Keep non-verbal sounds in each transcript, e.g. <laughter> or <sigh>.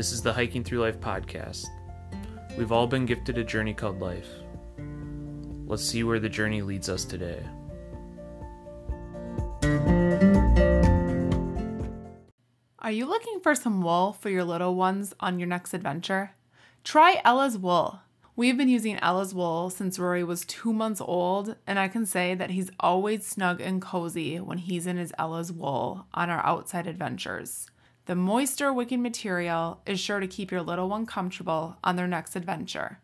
This is the Hiking Through Life podcast. We've all been gifted a journey called life. Let's see where the journey leads us today. Are you looking for some wool for your little ones on your next adventure? Try Ella's Wool. We've been using Ella's Wool since Rory was two months old, and I can say that he's always snug and cozy when he's in his Ella's Wool on our outside adventures. The moisture wicking material is sure to keep your little one comfortable on their next adventure.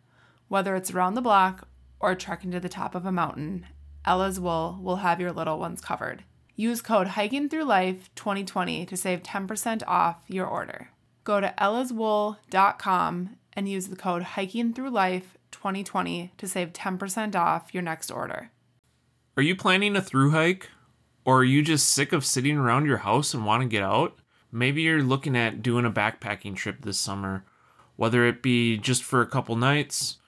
Whether it's around the block or trekking to the top of a mountain, Ella's Wool will have your little ones covered. Use code Hiking Through Life 2020 to save 10% off your order. Go to ellaswool.com and use the code Hiking Through Life 2020 to save 10% off your next order. Are you planning a through hike? Or are you just sick of sitting around your house and want to get out? Maybe you're looking at doing a backpacking trip this summer, whether it be just for a couple nights,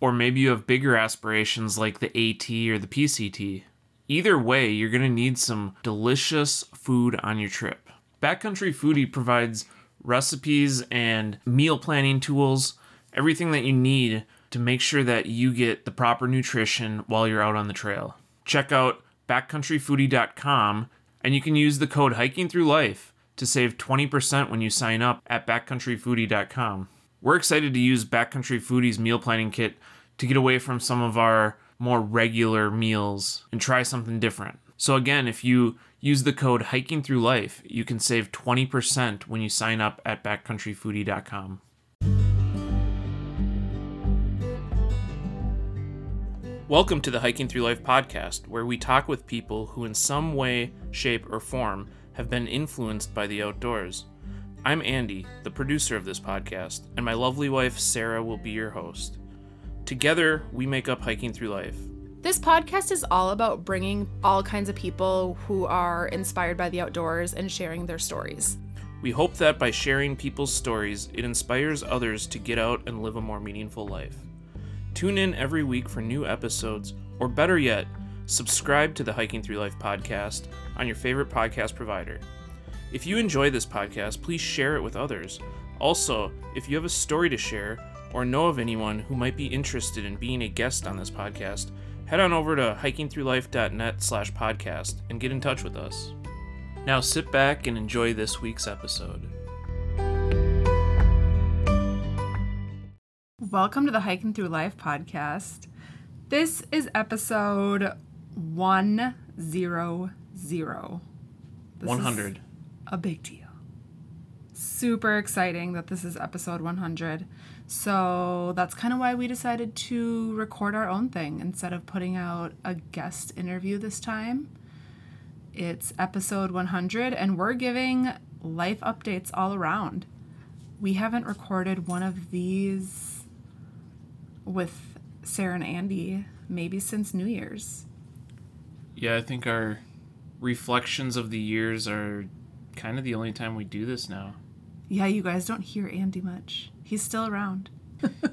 or maybe you have bigger aspirations like the AT or the PCT. Either way, you're going to need some delicious food on your trip. Backcountry Foodie provides recipes and meal planning tools, everything that you need to make sure that you get the proper nutrition while you're out on the trail. Check out backcountryfoodie.com and you can use the code hiking through life to save 20% when you sign up at backcountryfoodie.com. We're excited to use Backcountry Foodie's meal planning kit to get away from some of our more regular meals and try something different. So again, if you use the code hiking through life, you can save 20% when you sign up at backcountryfoodie.com. Welcome to the Hiking Through Life podcast, where we talk with people who, in some way, shape, or form, have been influenced by the outdoors. I'm Andy, the producer of this podcast, and my lovely wife, Sarah, will be your host. Together, we make up Hiking Through Life. This podcast is all about bringing all kinds of people who are inspired by the outdoors and sharing their stories. We hope that by sharing people's stories, it inspires others to get out and live a more meaningful life. Tune in every week for new episodes, or better yet, subscribe to the Hiking Through Life podcast on your favorite podcast provider. If you enjoy this podcast, please share it with others. Also, if you have a story to share or know of anyone who might be interested in being a guest on this podcast, head on over to hikingthroughlife.net slash podcast and get in touch with us. Now sit back and enjoy this week's episode. Welcome to the Hiking Through Life podcast. This is episode 100. This 100. a big deal. Super exciting that this is episode 100. So that's kind of why we decided to record our own thing instead of putting out a guest interview this time. It's episode 100, and we're giving life updates all around. We haven't recorded one of these with Sarah and Andy maybe since New Year's. Yeah, I think our reflections of the years are kind of the only time we do this now. Yeah, you guys don't hear Andy much. He's still around.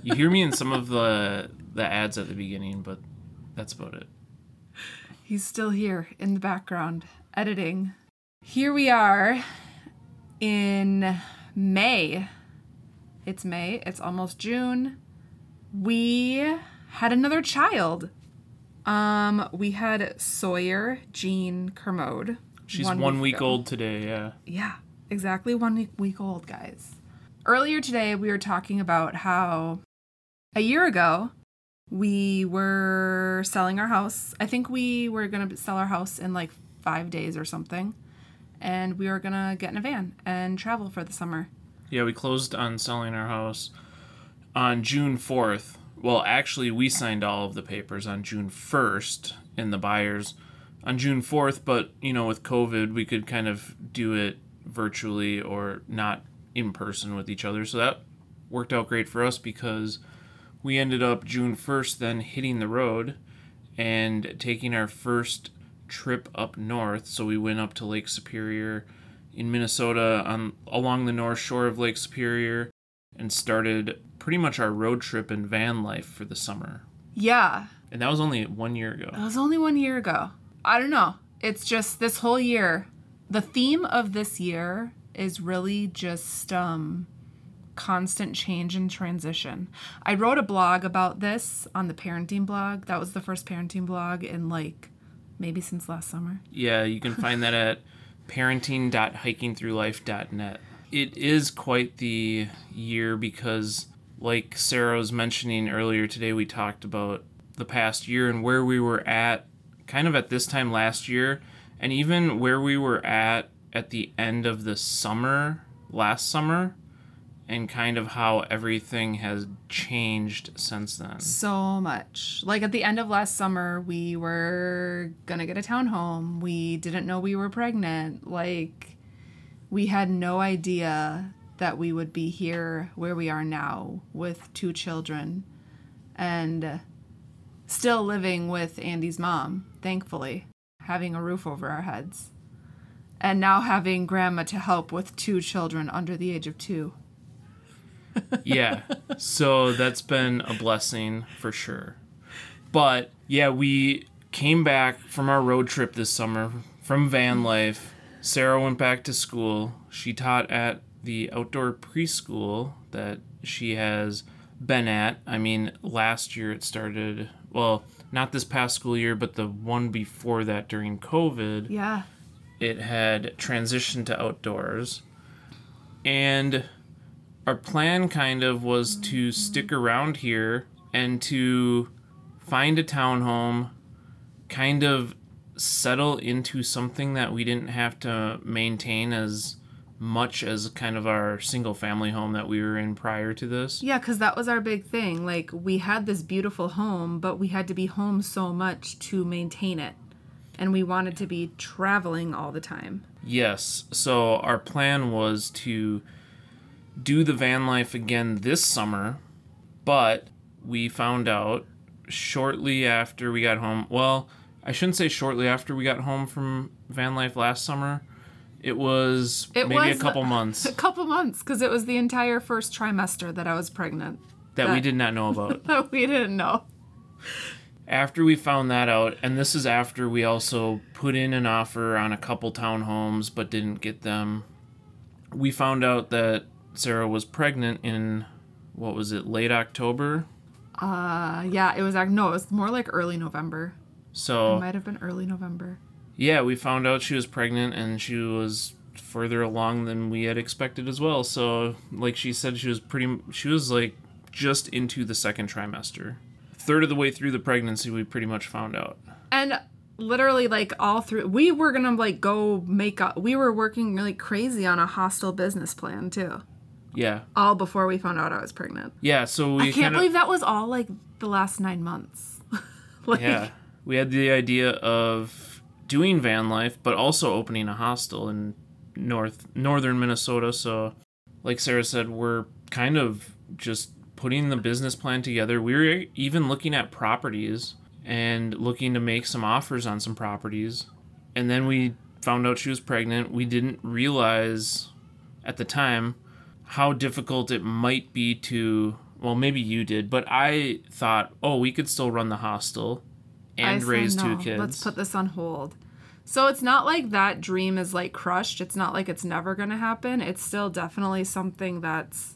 You hear me in some of the the ads at the beginning, but that's about it. He's still here in the background editing. Here we are in May. It's May, it's almost June. We had another child. Um, we had Sawyer Jean Kermode. She's one, week ago. old today, yeah. Yeah, exactly one week- week old, guys. Earlier today, we were talking about how a year ago we were selling our house. I think we were going to sell our house in like five days or something. And we were going to get in a van and travel for the summer. Yeah, we closed on selling our house on June 4th. Well, actually, we signed all of the papers on June 1st in the buyers on June 4th, but you know, with COVID, we could kind of do it virtually or not in person with each other. So that worked out great for us because we ended up June 1st then hitting the road and taking our first trip up north. So we went up to Lake Superior in Minnesota on along the north shore of Lake Superior and started pretty much our road trip and van life for the summer. Yeah, And that was only one year ago. That was only one year ago. I don't know. It's just this whole year. The theme of this year is really just um, constant change and transition. I wrote a blog about this on the parenting blog. That was the first parenting blog in like maybe since last summer. Yeah, you can find that at parenting.hikingthroughlife.net. It is quite the year because, like Sarah was mentioning earlier today, we talked about the past year and where we were at kind of at this time last year, and even where we were at at the end of the summer last summer and kind of how everything has changed since then. So much. Like at the end of last summer, we were gonna get a townhome. We didn't know we were pregnant. Like, we had no idea that we would be here where we are now with two children and still living with Andy's mom, thankfully, having a roof over our heads. And now having grandma to help with two children under the age of two <laughs> yeah. So that's been a blessing for sure. But yeah, we came back from our road trip this summer from van life. Sarah went back to school. She taught at the outdoor preschool that she has been at. I mean, last year it started, well, not this past school year, but the one before that during COVID. Yeah. It had transitioned to outdoors. And our plan kind of was to mm-hmm. stick around here and to find a townhome, kind of settle into something that we didn't have to maintain as much as kind of our single family home that we were in prior to this. Yeah, because that was our big thing. Like, we had this beautiful home, but we had to be home so much to maintain it. And we wanted to be traveling all the time. Yes. So, our plan was to do the van life again this summer, but we found out shortly after we got home. Well, I shouldn't say shortly after we got home from van life last summer. It was It maybe was <laughs> a couple months A couple months, because it was the entire first trimester that I was pregnant. that we did not know about. <laughs> That we didn't know. after we found that out, and this is after we also put in an offer on a couple townhomes but didn't get them, we found out that Sarah was pregnant in what was it, late October? Uh, yeah, it was, no, it was more like early November. It So, might have been early November. yeah, we found out she was pregnant and she was further along than we had expected as well. So, like she said, she was pretty, she was like just into the second trimester. Third of the way through the pregnancy, we pretty much found out. And literally like all through we were gonna like go make up we were working really crazy on a hostel business plan too Yeah. all before we found out i was pregnant Yeah, so we i can't kinda, believe that was all like the last nine months <laughs> like Yeah. We had the idea of doing van life, but also opening a hostel in north northern Minnesota. So, like Sarah said, we're kind of just putting the business plan together. We were even looking at properties and looking to make some offers on some properties. And then we found out she was pregnant. We didn't realize at the time how difficult it might be to well maybe you did but i thought oh we could still run the hostel and raise two "No, kids. let's put this on hold. So it's not like that dream is like crushed. It's not like it's never gonna happen. It's still definitely something that's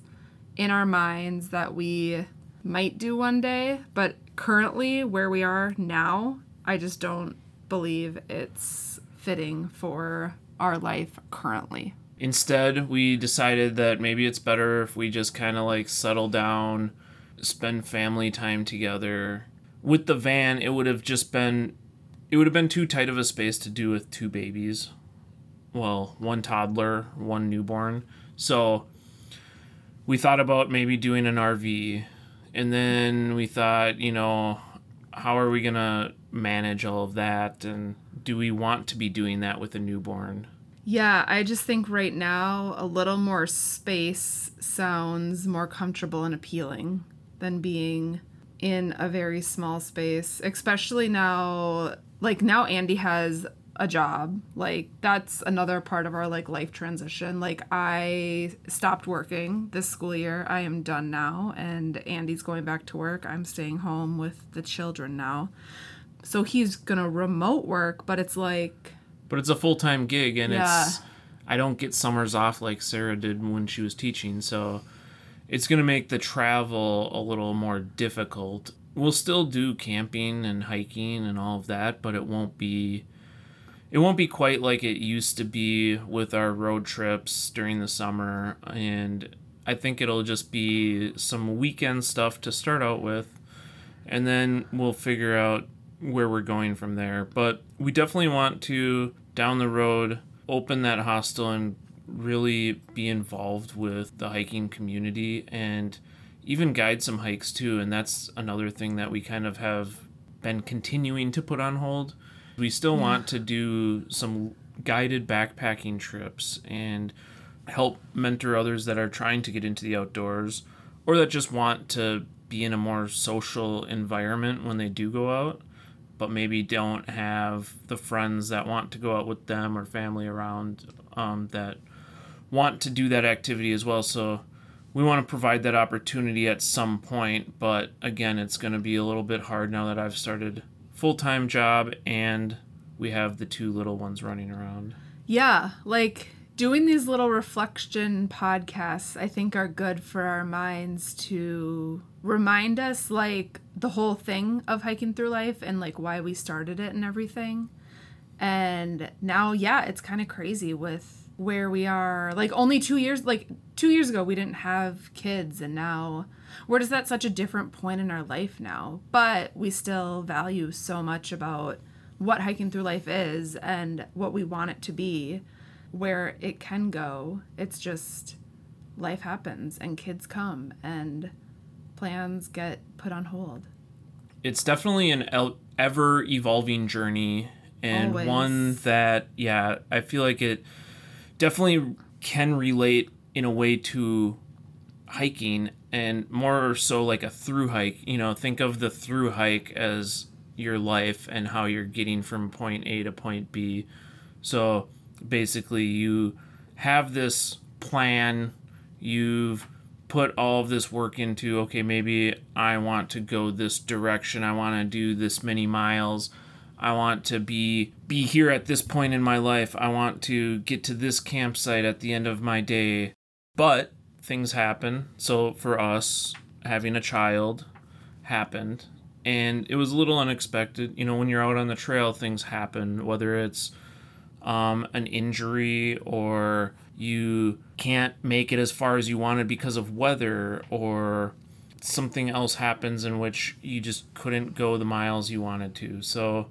in our minds that we might do one day. But currently where we are now i just don't believe it's fitting for our life currently. Instead we decided that maybe it's better if we just kind of like settle down spend family time together with the van it would have just been it would have been too tight of a space to do with two babies. Well one toddler one newborn. So we thought about maybe doing an rv and then we thought you know how are we gonna manage all of that? And do we want to be doing that with a newborn? Yeah, I just think right now a little more space sounds more comfortable and appealing than being in a very small space, especially now like now Andy has a job. Like that's another part of our like life transition. Like I stopped working this school year. I am done now and Andy's going back to work. I'm staying home with the children now. So he's going to remote work, but it's like but it's a full-time gig and Yeah. it's i don't get summers off like sarah did when she was teaching so it's going to make the travel a little more difficult. We'll still do camping and hiking and all of that, but it won't be it won't be quite like it used to be with our road trips during the summer and I think it'll just be some weekend stuff to start out with and then we'll figure out where we're going from there. But we definitely want to down the road open that hostel and really be involved with the hiking community and even guide some hikes too. And that's another thing that we kind of have been continuing to put on hold. We still yeah. want to do some guided backpacking trips and help mentor others that are trying to get into the outdoors or that just want to be in a more social environment when they do go out but maybe don't have the friends that want to go out with them or family around um, that want to do that activity as well. So we want to provide that opportunity at some point, but again, it's going to be a little bit hard now that I've started full-time job and we have the two little ones running around. Yeah, like doing these little reflection podcasts I think are good for our minds to remind us like the whole thing of hiking through life and like why we started it and everything. And now yeah, it's kind of crazy with where we are. Like only 2 years like 2 years ago we didn't have kids and now we're just at such a different point in our life now. But we still value so much about what hiking through life is and what we want it to be where it can go. It's just life happens and kids come and plans get put on hold. It's definitely an ever evolving journey and Always. one that yeah i feel like it definitely can relate in a way to hiking and more so like a through hike. You know, think of the through hike as your life and how you're getting from point A to point B. So basically, you have this plan, you've put all of this work into, okay, maybe I want to go this direction, I want to do this many miles I want to be be here at this point in my life. I want to get to this campsite at the end of my day. But things happen. So for us, having a child happened and it was a little unexpected. You know, when you're out on the trail, things happen, whether it's um, an injury or you can't make it as far as you wanted because of weather or something else happens in which you just couldn't go the miles you wanted to. So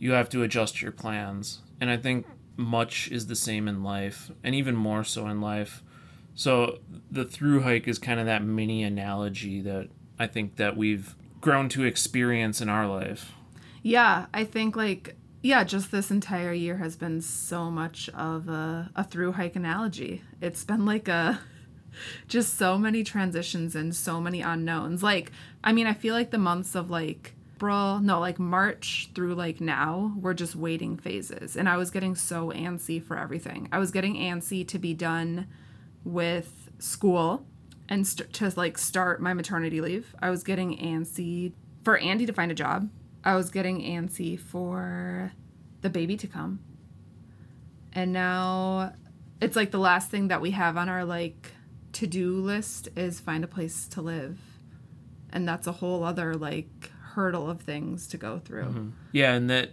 you have to adjust your plans. And I think much is the same in life, and even more so in life. So the through hike is kind of that mini analogy that I think that we've grown to experience in our life. Yeah, I think like yeah, just this entire year has been so much of a, a through hike analogy. It's been like a just so many transitions and so many unknowns. Like, I mean, I feel like the months of like April, no, like March through like now, we're just waiting phases. And I was getting so antsy for everything. I was getting antsy to be done with school and st- to like start my maternity leave. I was getting antsy for Andy to find a job. I was getting antsy for the baby to come. And now it's like the last thing that we have on our like to-do list is find a place to live. And that's a whole other like hurdle of things to go through. Mm-hmm. Yeah, and that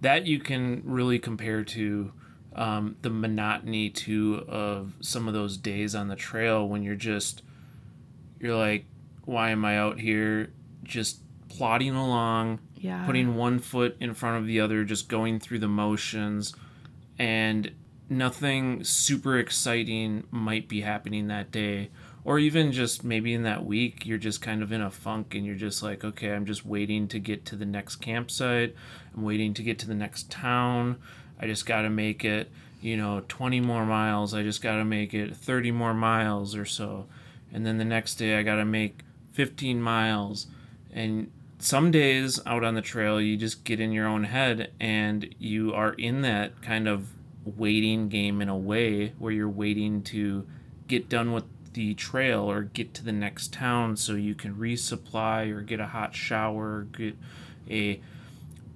that you can really compare to um, the monotony too of some of those days on the trail when you're just you're like, why am I out here just plodding along, yeah. putting one foot in front of the other, just going through the motions, and nothing super exciting might be happening that day or even just maybe in that week you're just kind of in a funk and you're just like okay i'm just waiting to get to the next campsite. I'm waiting to get to the next town. I just got to make it you know 20 more miles. I just got to make it 30 more miles or so. And then the next day i got to make 15 miles. And some days out on the trail you just get in your own head and you are in that kind of waiting game in a way where you're waiting to get done with the trail or get to the next town so you can resupply or get a hot shower, get a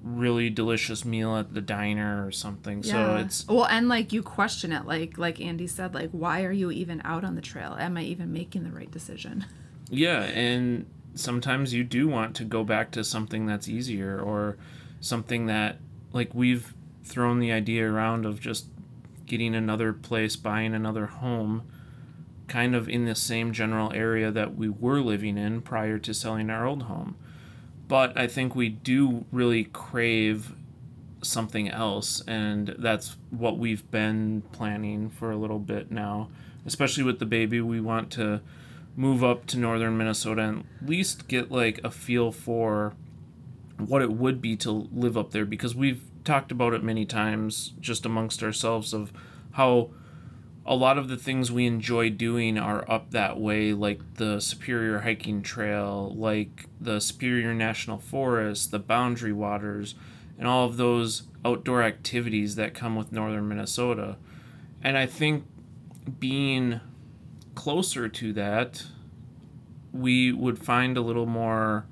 really delicious meal at the diner or something. So it's well, and like you question it, like like Andy said, like why are you even out on the trail? Am I even making the right decision? <laughs> Yeah, and sometimes you do want to go back to something that's easier or something that like we've thrown the idea around of just getting another place, buying another home kind of in the same general area that we were living in prior to selling our old home. But I think we do really crave something else, and that's what we've been planning for a little bit now. Especially with the baby, we want to move up to northern Minnesota and at least get like a feel for what it would be to live up there because we've talked about it many times just amongst ourselves of how a lot of the things we enjoy doing are up that way, like the Superior Hiking Trail, like the Superior National Forest, the Boundary Waters, and all of those outdoor activities that come with northern Minnesota. And I think being closer to that, we would find a little more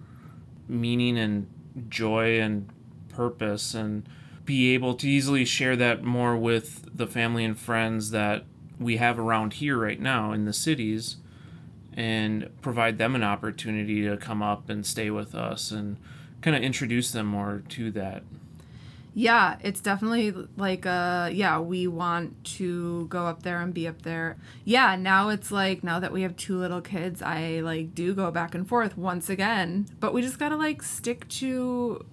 meaning and joy and purpose and be able to easily share that more with the family and friends that we have around here right now in the cities and provide them an opportunity to come up and stay with us and kind of introduce them more to that. Yeah, it's definitely like uh yeah, we want to go up there and be up there. Yeah, now it's like now that we have two little kids, I like do go back and forth once again, but we just got to like stick to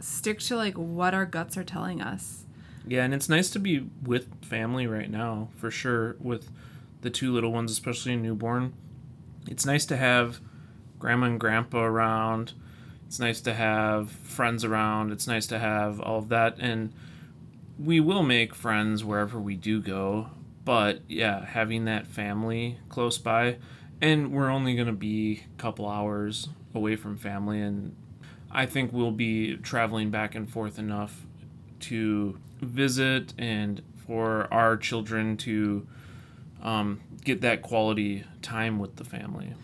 stick to like what our guts are telling us. Yeah, and it's nice to be with family right now, for sure, with the two little ones, especially a newborn. It's nice to have grandma and grandpa around. It's nice to have friends around. It's nice to have all of that. And we will make friends wherever we do go. But yeah, having that family close by. And we're only going to be a couple hours away from family. And I think we'll be traveling back and forth enough to visit and for our children to um, get that quality time with the family.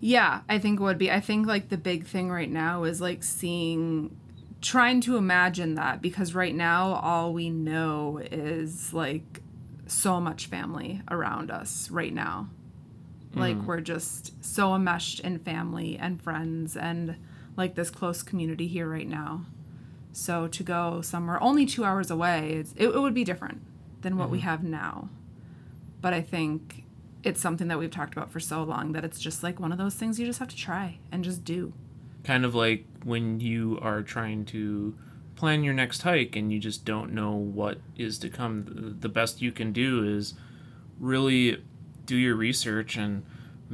Yeah, I think would be. I think like the big thing right now is like seeing, trying to imagine that because right now all we know is like so much family around us right now. Like mm. we're just so enmeshed in family and friends and like this close community here right now. So to go somewhere only two hours away, it, it would be different than what mm-hmm. we have now. But I think it's something that we've talked about for so long that it's just like one of those things you just have to try and just do. Kind of like when you are trying to plan your next hike and you just don't know what is to come. The best you can do is really do your research and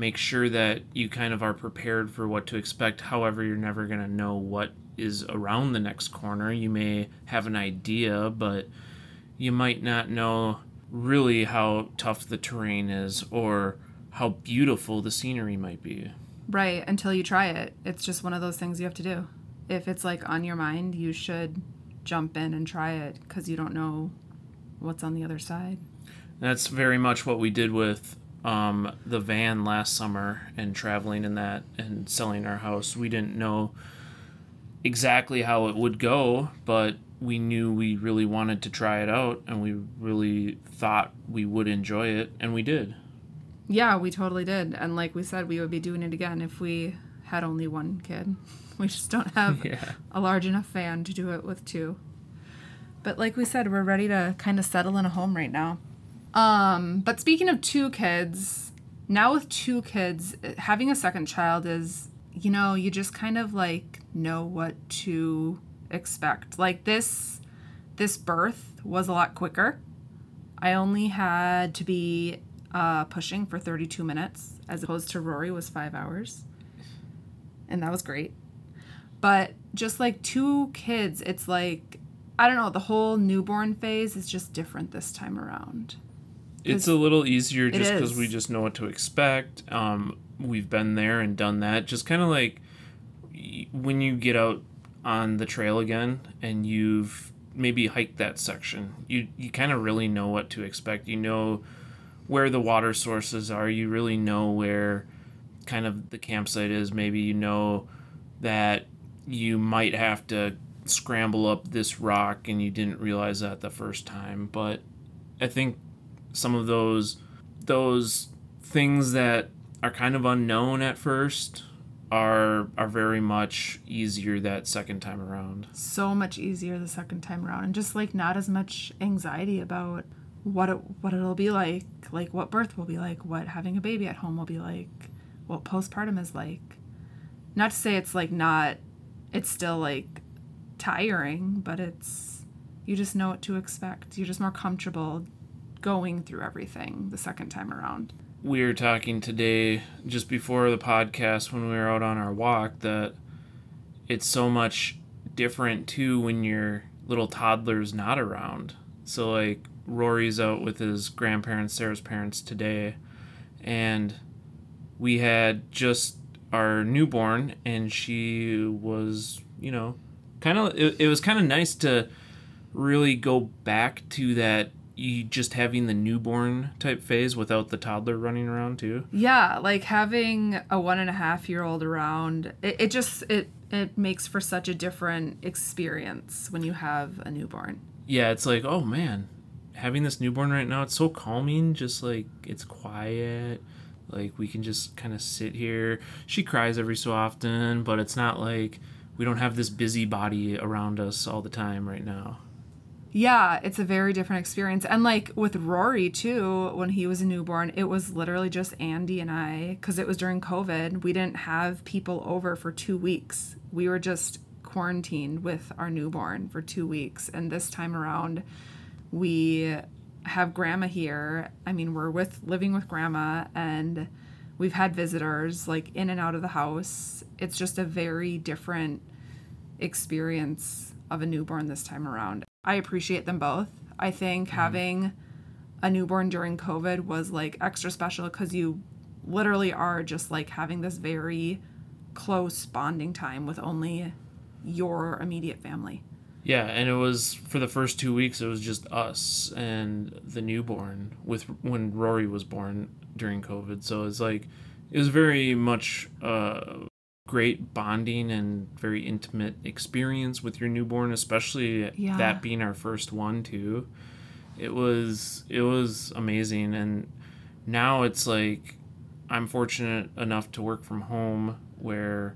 make sure that you kind of are prepared for what to expect. However, you're never going to know what is around the next corner. You may have an idea, but you might not know really how tough the terrain is or how beautiful the scenery might be. Right, until you try it. It's just one of those things you have to do. If it's like on your mind, you should jump in and try it because you don't know what's on the other side. That's very much what we did with um, the van last summer and traveling in that and selling our house. We didn't know exactly how it would go, but we knew we really wanted to try it out and we really thought we would enjoy it and we did. Yeah, we totally did. And like we said, we would be doing it again if we had only one kid. <laughs> We just don't have <laughs> yeah. a large enough fan to do it with two. But like we said, we're ready to kind of settle in a home right now. Um, but speaking of two kids, now with two kids, having a second child is you know, you just kind of like know what to expect. Like this this birth was a lot quicker. I only had to be uh, pushing for 32 minutes as opposed to Rory was 5 hours. And that was great. But just like two kids, it's like I don't know, the whole newborn phase is just different this time around. It's a little easier just because we just know what to expect. Um, we've been there and done that. Just kind of like when you get out on the trail again and you've maybe hiked that section, you you kind of really know what to expect. You know where the water sources are. You really know where kind of the campsite is. Maybe you know that you might have to scramble up this rock and you didn't realize that the first time. But I think some of those those things that are kind of unknown at first are are very much easier that second time around. So much easier the second time around and just like not as much anxiety about what it what it'll be like, like what birth will be like, what having a baby at home will be like, what postpartum is like. Not to say it's like not it's still like tiring, but it's you just know what to expect. You're just more comfortable going through everything the second time around. We were talking today just before the podcast when we were out on our walk that it's so much different too when your little toddler's not around. So like Rory's out with his grandparents, Sarah's parents today, and we had just our newborn and she was, you know, kind of it, it was kind of nice to really go back to that you just having the newborn type phase without the toddler running around too. Yeah, like having a one and a half year old around, it, it just it it makes for such a different experience when you have a newborn. Yeah, it's like, oh man, having this newborn right now, it's so calming. Just like it's quiet. Like we can just kind of sit here. She cries every so often, but it's not like we don't have this busybody around us all the time right now. Yeah, it's a very different experience. And like with Rory too, when he was a newborn, it was literally just Andy and I cuz it was during COVID. We didn't have people over for 2 weeks. We were just quarantined with our newborn for 2 weeks. And this time around, we have grandma here. I mean, we're with living with grandma and we've had visitors like in and out of the house. It's just a very different experience of a newborn this time around. I appreciate them both. I think mm-hmm. having a newborn during COVID was like extra special because you literally are just like having this very close bonding time with only your immediate family. Yeah, and it was for the first two weeks. It was just us and the newborn with when Rory was born during COVID. So it's like it was very much uh, great bonding and very intimate experience with your newborn, especially yeah. that being our first one too. It was it was amazing, and now it's like I'm fortunate enough to work from home where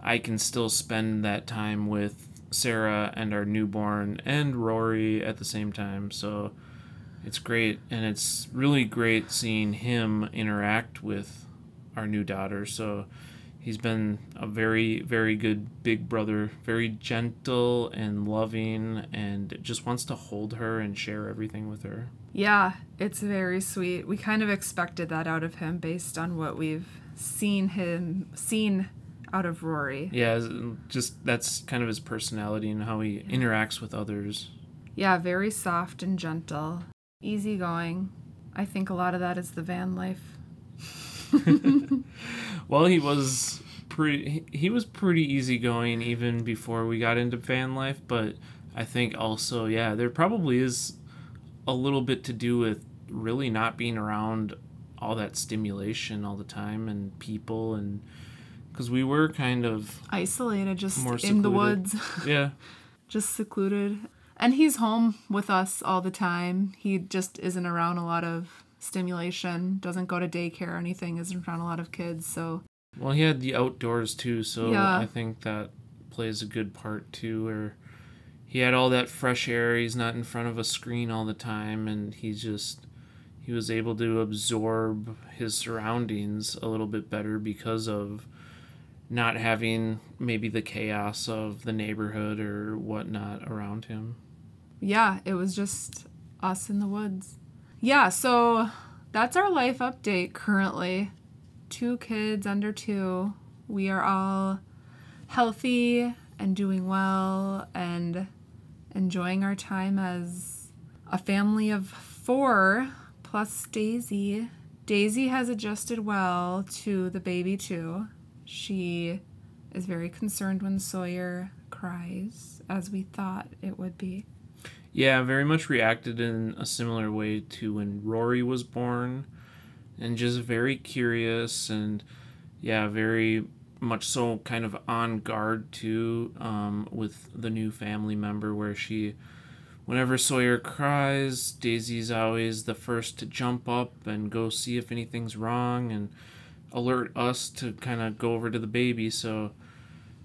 I can still spend that time with Sarah and our newborn and Rory at the same time. So it's great. And it's really great seeing him interact with our new daughter. So he's been a very, very good big brother, very gentle and loving, and just wants to hold her and share everything with her. Yeah, it's very sweet. We kind of expected that out of him based on what we've seen him seen out of Rory. Yeah, just that's kind of his personality and how he interacts with others. Yeah, very soft and gentle, easygoing. I think a lot of that is the van life. <laughs> <laughs> well, he was pretty he was pretty easygoing even before we got into van life, but I think also, yeah, there probably is a little bit to do with really not being around all that stimulation all the time and people and because we were kind of isolated, just more in the woods. <laughs> <laughs> Yeah, just secluded. And he's home with us all the time. He just isn't around a lot of stimulation. Doesn't go to daycare or anything. Isn't around a lot of kids. So. Well, he had the outdoors too, so yeah. I think that plays a good part too. Where he had all that fresh air. He's not in front of a screen all the time, and he's just he was able to absorb his surroundings a little bit better because of not having maybe the chaos of the neighborhood or whatnot around him. Yeah, it was just us in the woods. Yeah, so that's our life update currently. Two kids under two. We are all healthy and doing well and enjoying our time as a family of four plus Daisy. Daisy has adjusted well to the baby too. She is very concerned when Sawyer cries, as we thought it would be. Yeah, very much reacted in a similar way to when Rory was born, and just very curious and, yeah, very much so kind of on guard too um, with the new family member where she whenever sawyer cries daisy's always the first to jump up and go see if anything's wrong and alert us to kind of go over to the baby. So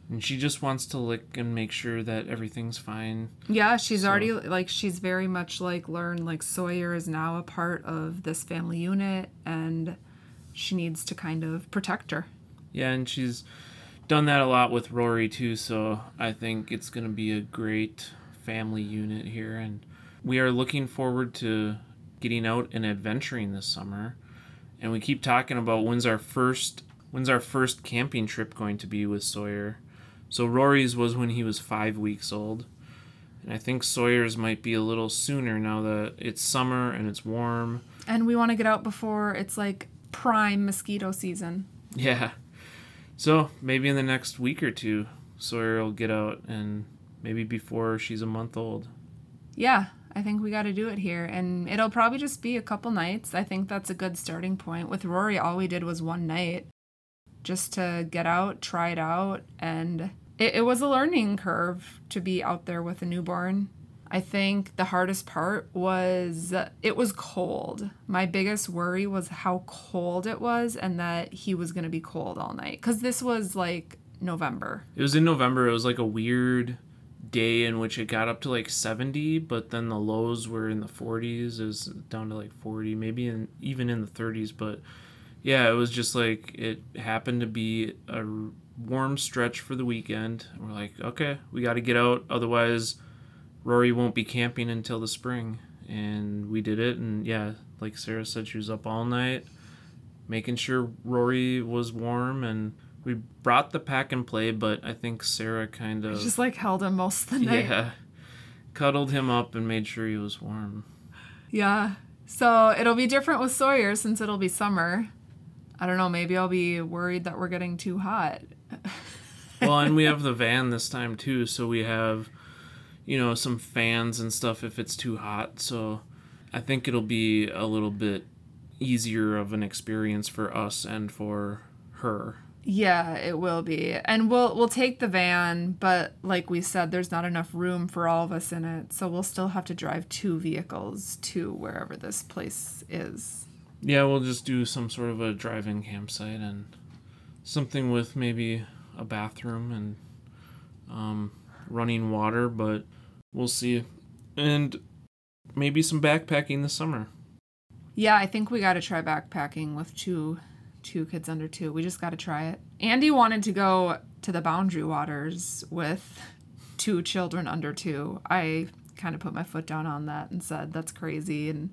and she just wants to lick and make sure that everything's fine Yeah, she's already like she's very much like learned like Sawyer is now a part of this family unit and she needs to kind of protect her. Yeah, and she's done that a lot with Rory too, so I think it's going to be a great family unit here and we are looking forward to getting out and adventuring this summer. And we keep talking about when's our first when's our first camping trip going to be with Sawyer. So Rory's was when he was 5 weeks old. And I think Sawyer's might be a little sooner now that it's summer and it's warm. And we want to get out before it's like prime mosquito season. Yeah. So maybe in the next week or two, Sawyer will get out and maybe before she's a month old. Yeah, I think we got to do it here. And it'll probably just be a couple nights. I think that's a good starting point. With Rory, all we did was one night just to get out, try it out. And it, it was a learning curve to be out there with a newborn. I think the hardest part was it was cold. My biggest worry was how cold it was and that he was going to be cold all night. Because this was like November. It was in November. It was like a weird day in which it got up to like 70, but then the lows were in the 40s. It was down to like 40, maybe in, even in the 30s. But yeah, it was just like it happened to be a warm stretch for the weekend. We're like, okay, we got to get out. Otherwise, Rory won't be camping until the spring. And we did it. And yeah, like Sarah said, she was up all night making sure Rory was warm. And we brought the pack and play, but I think Sarah kind of. Just like held him most of the night. Yeah. Cuddled him up and made sure he was warm. Yeah. So it'll be different with Sawyer since it'll be summer. I don't know, maybe I'll be worried that we're getting too hot. Well, and we have the van this time too, so we have, you know, some fans and stuff if it's too hot. So I think it'll be a little bit easier of an experience for us and for her. Yeah, it will be. And we'll we'll take the van, but like we said there's not enough room for all of us in it. So we'll still have to drive two vehicles to wherever this place is. Yeah, we'll just do some sort of a drive-in campsite and something with maybe a bathroom and um, running water, but we'll see. And maybe some backpacking this summer. Yeah, I think we got to try backpacking with two two kids under 2. We just got to try it. Andy wanted to go to the Boundary Waters with two children under 2. I kind of put my foot down on that and said that's crazy and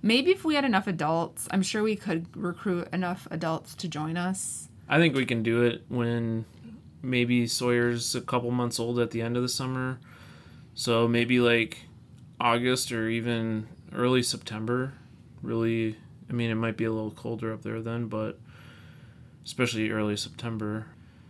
maybe if we had enough adults, I'm sure we could recruit enough adults to join us. I think we can do it when maybe Sawyer's a couple months old at the end of the summer. So maybe like August or even early September. Really, I mean, it might be a little colder up there then, but especially early September.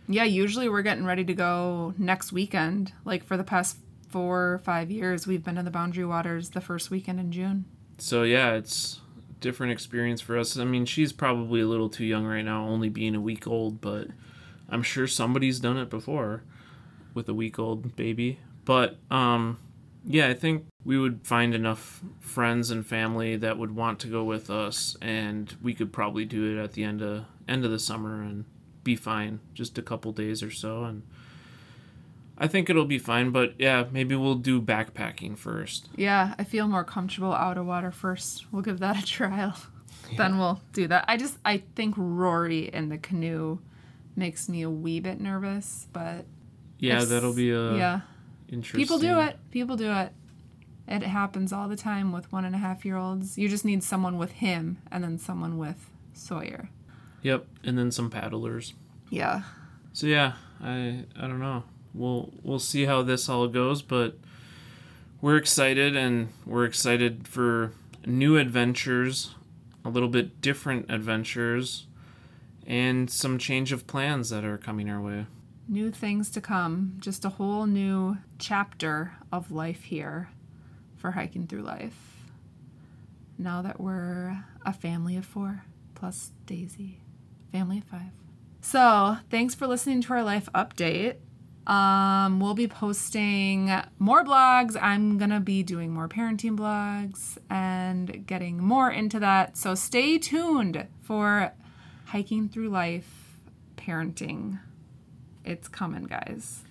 Yeah, usually we're getting ready to go next weekend. Like for the past four or five years, we've been in the Boundary Waters the first weekend in June. So yeah, it's different experience for us. I mean, she's probably a little too young right now, only being a week old, but I'm sure somebody's done it before with a week old baby. But um yeah, I think we would find enough friends and family that would want to go with us and we could probably do it at the end of end of the summer and be fine just a couple days or so and I think it'll be fine, but yeah, maybe we'll do backpacking first. Yeah, I feel more comfortable out of water first. We'll give that a trial. <laughs> Yeah. Then we'll do that. I just I think Rory in the canoe makes me a wee bit nervous, but yeah, that'll be a yeah. Interesting. People do it. People do it. It happens all the time with one and a half year olds. You just need someone with him and then someone with Sawyer. Yep, and then some paddlers. Yeah. So yeah, I I don't know. We'll we'll see how this all goes, but we're excited and we're excited for new adventures, a little bit different adventures, and some change of plans that are coming our way. New things to come, just a whole new chapter of life here for hiking through life. Now that we're a family of four plus Daisy, family of five. So, thanks for listening to our life update. Um, we'll be posting more blogs. I'm going to be doing more parenting blogs and getting more into that. So, stay tuned for hiking through life parenting. It's coming, guys.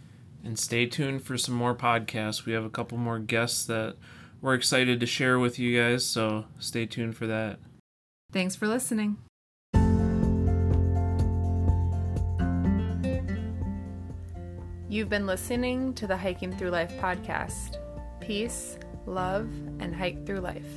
And stay tuned for some more podcasts. We have a couple more guests that we're excited to share with you guys, so stay tuned for that. Thanks for listening. You've been listening to the Hiking Through Life podcast. Peace, love, and hike through life.